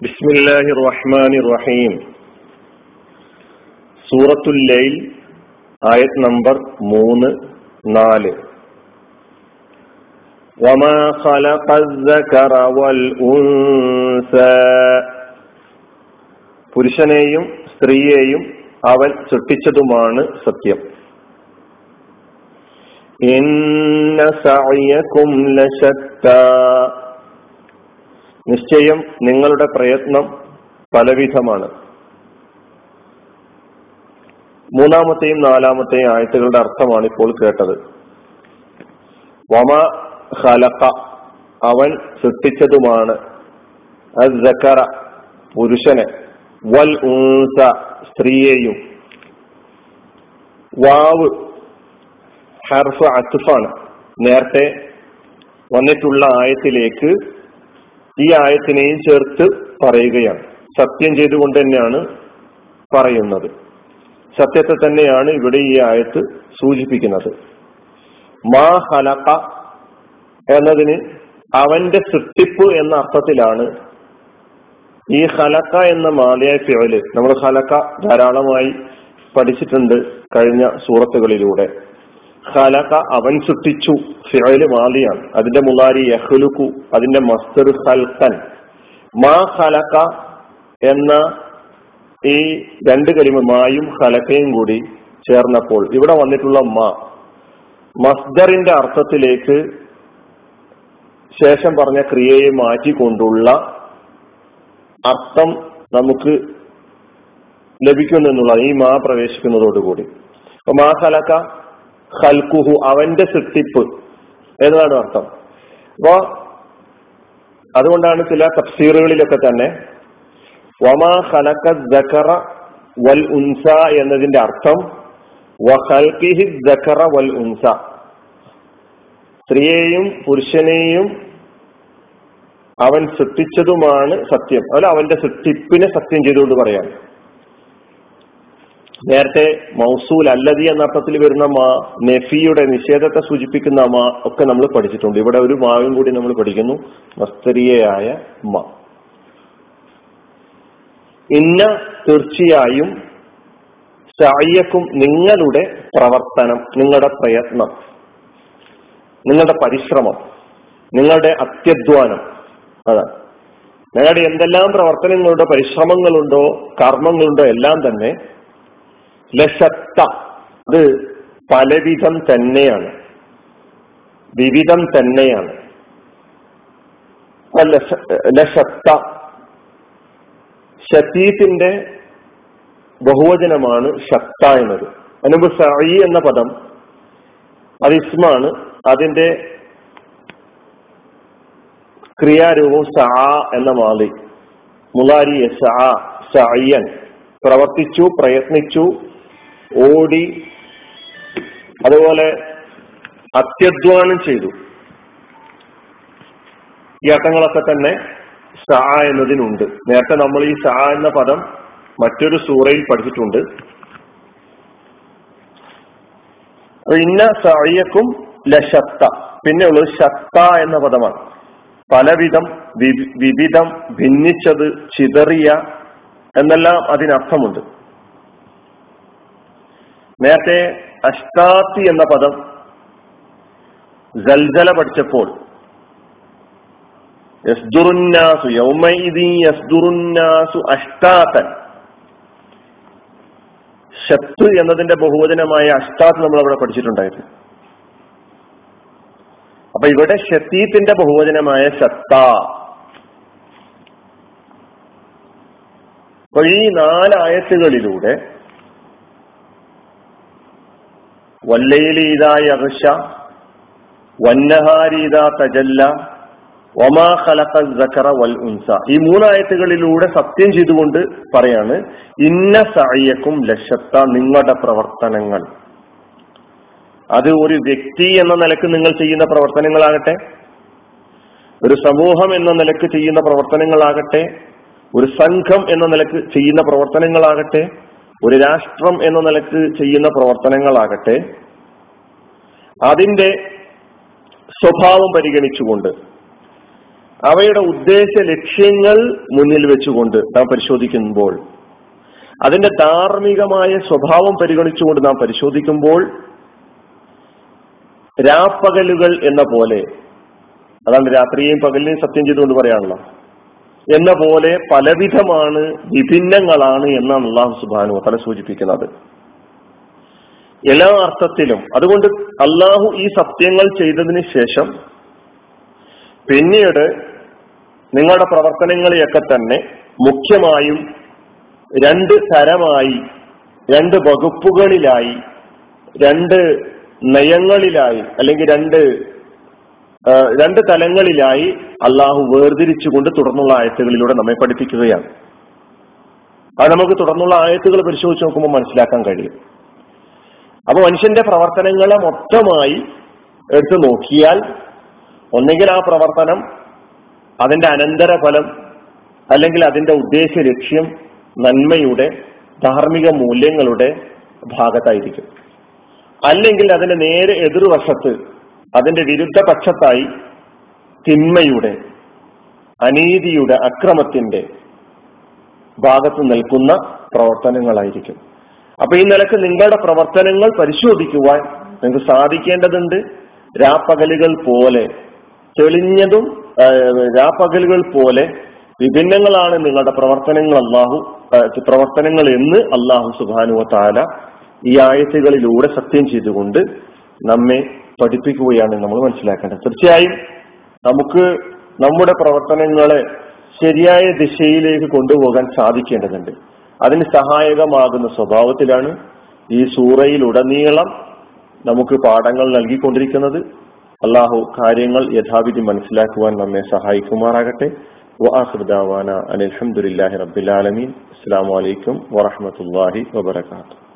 بسم الله الرحمن الرحيم സൂറത്തുൽ ലൈൽ ആയത് നമ്പർ മൂന്ന് നാല് وما خلق الذكر والأنثى പുരുഷനെയും സ്ത്രീയെയും അവൻ സൃഷ്ടിച്ചതുമാണ് സത്യം ഇന്ന സഅയകും ലശത്താ നിശ്ചയം നിങ്ങളുടെ പ്രയത്നം പലവിധമാണ്. മൂന്നാമത്തെയും നാലാമത്തെയും ആയത്തുകളുടെ അർത്ഥമാണ് ഇപ്പോൾ കേട്ടത്. വമ ഹലക്ക അവൻ സൃഷ്ടിച്ചതുമാണ്. അസക്കറ പുരുഷനെ. വൽ ഉൻസ സ്ത്രീയെയും. വാവ് ഹർഫ് അത്തുഫാണ്. നേരത്തെ വന്നിട്ടുള്ള ആയത്തിലേക്ക് ഈ ആയത്തിനെയും ചേർത്ത് പറയുകയാണ്. സത്യം ചെയ്തുകൊണ്ട് തന്നെയാണ് പറയുന്നത്. സത്യത്തെ തന്നെയാണ് ഇവിടെ ഈ ആയത്ത് സൂചിപ്പിക്കുന്നത്. മാ ഹലക്ക എന്നതിന് അവന്റെ സൃഷ്ടിപ്പ് എന്ന അർത്ഥത്തിലാണ് ഈ ഹലക്ക എന്ന മാലയായ ഫിയോൽ നമ്മൾ ഹലക്ക ധാരാളമായി പഠിച്ചിട്ടുണ്ട് കഴിഞ്ഞ സൂറത്തുകളിലൂടെ. ഖലക അവൻ സൃഷ്ടിച്ചു ഫിഅൽ മാലിയാണ് അതിന്റെ മുലാരി യഹ്ലുക്കു അതിന്റെ മസ്തർ ഖൽഖൻ മാ ഖലക എന്ന ഈ രണ്ട് കരിമ മായും ഹലക്കയും കൂടി ചേർന്നപ്പോൾ ഇവിടെ വന്നിട്ടുള്ള മാ മസ്ദറിന്റെ അർത്ഥത്തിലേക്ക് ശേഷം പറഞ്ഞ ക്രിയയെ മാറ്റിക്കൊണ്ടുള്ള അർത്ഥം നമുക്ക് ലഭിക്കുന്നു ഈ മാ പ്രവേശിക്കുന്നതോടുകൂടി. അപ്പൊ മാ ഖലക ഖൽക്കുഹു അവന്റെ സൃഷ്ടിപ്പ്. എന്നതാണ് അർത്ഥം? അപ്പോ അതുകൊണ്ടാണ് ചില തഫ്സീറുകളിലൊക്കെ തന്നെ വമാ ഖലക ദക്കറ വൽ ഉൻസ എന്നതിന്റെ അർത്ഥം വഖൽഖിഹി ദക്കറ വൽ ഉൻസ. സ്ത്രീയെയും പുരുഷനെയും അവൻ സൃഷ്ടിച്ചതുമാണ് സത്യം. അല്ല അവന്റെ സൃഷ്ടിപ്പിനെ സത്യം ചെയ്തുകൊണ്ട് പറയാം. നേരത്തെ മൗസൂൽ അല്ലതി എന്ന അർത്ഥത്തിൽ വരുന്ന മാ നെഫിയുടെ നിഷേധത്തെ സൂചിപ്പിക്കുന്ന മാ ഒക്കെ നമ്മൾ പഠിച്ചിട്ടുണ്ട്. ഇവിടെ ഒരു മാവും കൂടി നമ്മൾ പഠിക്കുന്നു. മസ്തരിയായ മ. ഇന്ന തീർച്ചയായും സായിയക്കും നിങ്ങളുടെ പ്രവർത്തനം നിങ്ങളുടെ പ്രയത്നം നിങ്ങളുടെ പരിശ്രമം നിങ്ങളുടെ അത്യധ്വാനം അതാണ്. നിങ്ങളുടെ എന്തെല്ലാം പ്രവർത്തനങ്ങളുണ്ടോ പരിശ്രമങ്ങളുണ്ടോ കർമ്മങ്ങളുണ്ടോ എല്ലാം തന്നെ ലശത്ത. അത് പലവിധം തന്നെയാണ്. വിവിധം തന്നെയാണ്. ലശത്ത. ഷത്തീത്തിന്റെ ബഹുവചനമാണ് ശക്ത എന്നത്. അനുബ് സഈ എന്ന പദം അത് ഇസ്മാണ്. അതിന്റെ ക്രിയാരൂപം സഅ എന്ന മാലി മുലാരി സഅ സഅയ്യൻ പ്രവർത്തിച്ചു പ്രയത്നിച്ചു ഓടി അതുപോലെ അത്യധ്വാനം ചെയ്തു. ഈ അർത്ഥങ്ങളൊക്കെ തന്നെ സ എന്നതിനുണ്ട്. നേരത്തെ നമ്മൾ ഈ സ എന്ന പദം മറ്റൊരു സൂറയിൽ പഠിച്ചിട്ടുണ്ട്. ഇന്ന സഅയക്കും ലശത്ത. പിന്നെ ഉള്ളത് ശക്ത എന്ന പദമാണ്. പലവിധം വിവിധം ഭിന്നിച്ചത് ചിതറിയ എന്നെല്ലാം അതിനർത്ഥമുണ്ട്. നേരത്തെ അഷ്ടാത്തി എന്ന പദം ജൽജല പഠിച്ചപ്പോൾ യസ്ദുറുന്നാസു യൗമൈദി യസ്ദുറുന്നാസു അഷ്ടാത്തൻ ഷത്ത് എന്നതിന്റെ ബഹുവചനമായ അഷ്ടാത്ത് നമ്മൾ അവിടെ പഠിച്ചിട്ടുണ്ടായിരുന്നു. അപ്പൊ ഇവിടെ ഷത്തീത്തിന്റെ ബഹുവചനമായ ഷത്ത അപ്പൊ ഈ നാലായത്തുകളിലൂടെ വല്ലയിലീതായ അഹ്ഷ വന്നഹാരീത തജല്ല ഒമാ ഖലഖ സക്കറ വൽ ഉൻസ. ഈ മൂന്നായത്തുകളിലൂടെ സത്യം ചെയ്തുകൊണ്ട് പറയാണ് ഇന്ന സഅയക്കും ലക്ഷത്ത നിങ്ങളുടെ പ്രവർത്തനങ്ങൾ. അത് ഒരു വ്യക്തി എന്ന നിലയ്ക്ക് നിങ്ങൾ ചെയ്യുന്ന പ്രവർത്തനങ്ങളാകട്ടെ ഒരു സമൂഹം എന്ന നിലയ്ക്ക് ചെയ്യുന്ന പ്രവർത്തനങ്ങളാകട്ടെ ഒരു സംഘം എന്ന നിലയ്ക്ക് ചെയ്യുന്ന പ്രവർത്തനങ്ങളാകട്ടെ ഒരു രാഷ്ട്രം എന്ന നിലയ്ക്ക് ചെയ്യുന്ന പ്രവർത്തനങ്ങളാകട്ടെ അതിന്റെ സ്വഭാവം പരിഗണിച്ചുകൊണ്ട് അവയുടെ ഉദ്ദേശ ലക്ഷ്യങ്ങൾ മുന്നിൽ വെച്ചുകൊണ്ട് നാം പരിശോധിക്കുമ്പോൾ അതിന്റെ ധാർമ്മികമായ സ്വഭാവം പരിഗണിച്ചുകൊണ്ട് നാം പരിശോധിക്കുമ്പോൾ രാപ്പകലുകൾ എന്ന പോലെ അതാണ് രാത്രിയെയും പകലിനെയും സത്യം ചെയ്തുകൊണ്ട് പറയാണല്ലോ എന്ന പോലെ പലവിധമാണ് വിഭിന്നങ്ങളാണ് എന്നാണ് അള്ളാഹു സുബാനു തല സൂചിപ്പിക്കുന്നത്. എല്ലാ അർത്ഥത്തിലും അതുകൊണ്ട് അള്ളാഹു ഈ സത്യങ്ങൾ ചെയ്തതിന് ശേഷം പിന്നീട് നിങ്ങളുടെ പ്രവർത്തനങ്ങളെയൊക്കെ തന്നെ മുഖ്യമായും രണ്ട് തരമായി രണ്ട് വകുപ്പുകളിലായി രണ്ട് നയങ്ങളിലായി അല്ലെങ്കിൽ രണ്ട് രണ്ട് തലങ്ങളിലായി അള്ളാഹു വേർതിരിച്ചുകൊണ്ട് തുടർന്നുള്ള ആയത്തുകളിലൂടെ നമ്മെ പഠിപ്പിക്കുകയാണ്. അത് നമുക്ക് തുടർന്നുള്ള ആയത്തുകൾ പരിശോധിച്ച് നോക്കുമ്പോൾ മനസ്സിലാക്കാൻ കഴിയും. അപ്പൊ മനുഷ്യന്റെ പ്രവർത്തനങ്ങളെ മൊത്തമായി എടുത്തു നോക്കിയാൽ ഒന്നെങ്കിൽ ആ പ്രവർത്തനം അതിന്റെ അനന്തരഫലം അല്ലെങ്കിൽ അതിന്റെ ഉദ്ദേശ ലക്ഷ്യം നന്മയുടെ ധാർമ്മിക മൂല്യങ്ങളുടെ ഭാഗത്തായിരിക്കും. അല്ലെങ്കിൽ അതിന്റെ നേരെ എതിർവശത്ത് അതിന്റെ വിരുദ്ധ പക്ഷത്തായി തിന്മയുടെ അനീതിയുടെ അക്രമത്തിന്റെ ഭാഗത്ത് നിൽക്കുന്ന പ്രവർത്തനങ്ങളായിരിക്കും. അപ്പൊ ഈ നിലയ്ക്ക് നിങ്ങളുടെ പ്രവർത്തനങ്ങൾ പരിശോധിക്കുവാൻ നിങ്ങൾക്ക് സാധിക്കേണ്ടതുണ്ട് രാപ്പകലുകൾ പോലെ തെളിഞ്ഞതും രാപ്പകലുകൾ പോലെ വിഭിന്നങ്ങളാണ് നിങ്ങളുടെ പ്രവർത്തനങ്ങൾ അള്ളാഹു പ്രവർത്തനങ്ങൾ എന്ന് അള്ളാഹു സുബാനുവ താല ഈ ആയത്തുകളിലൂടെ സത്യം ചെയ്തുകൊണ്ട് നമ്മെ പഠിപ്പിക്കുകയാണ് നമ്മൾ മനസ്സിലാക്കേണ്ടത്. തീർച്ചയായും നമുക്ക് നമ്മുടെ പ്രവർത്തനങ്ങളെ ശരിയായ ദിശയിലേക്ക് കൊണ്ടുപോകാൻ സാധിക്കേണ്ടതുണ്ട്. അതിന് സഹായകമാകുന്ന സ്വഭാവത്തിലാണ് ഈ സൂറയിലുടനീളം നമുക്ക് പാഠങ്ങൾ നൽകിക്കൊണ്ടിരിക്കുന്നത്. അള്ളാഹു കാര്യങ്ങൾ യഥാവിധി മനസ്സിലാക്കുവാൻ നമ്മെ സഹായിക്കുമാറാകട്ടെ. വാഹൃദാവാന അനിൽഹമുല്ലാഹി റബ്ബിലാലമീൻ അസ്സാം വലൈക്കും വറഹമത്തല്ലാഹി വബർക്കാത്തു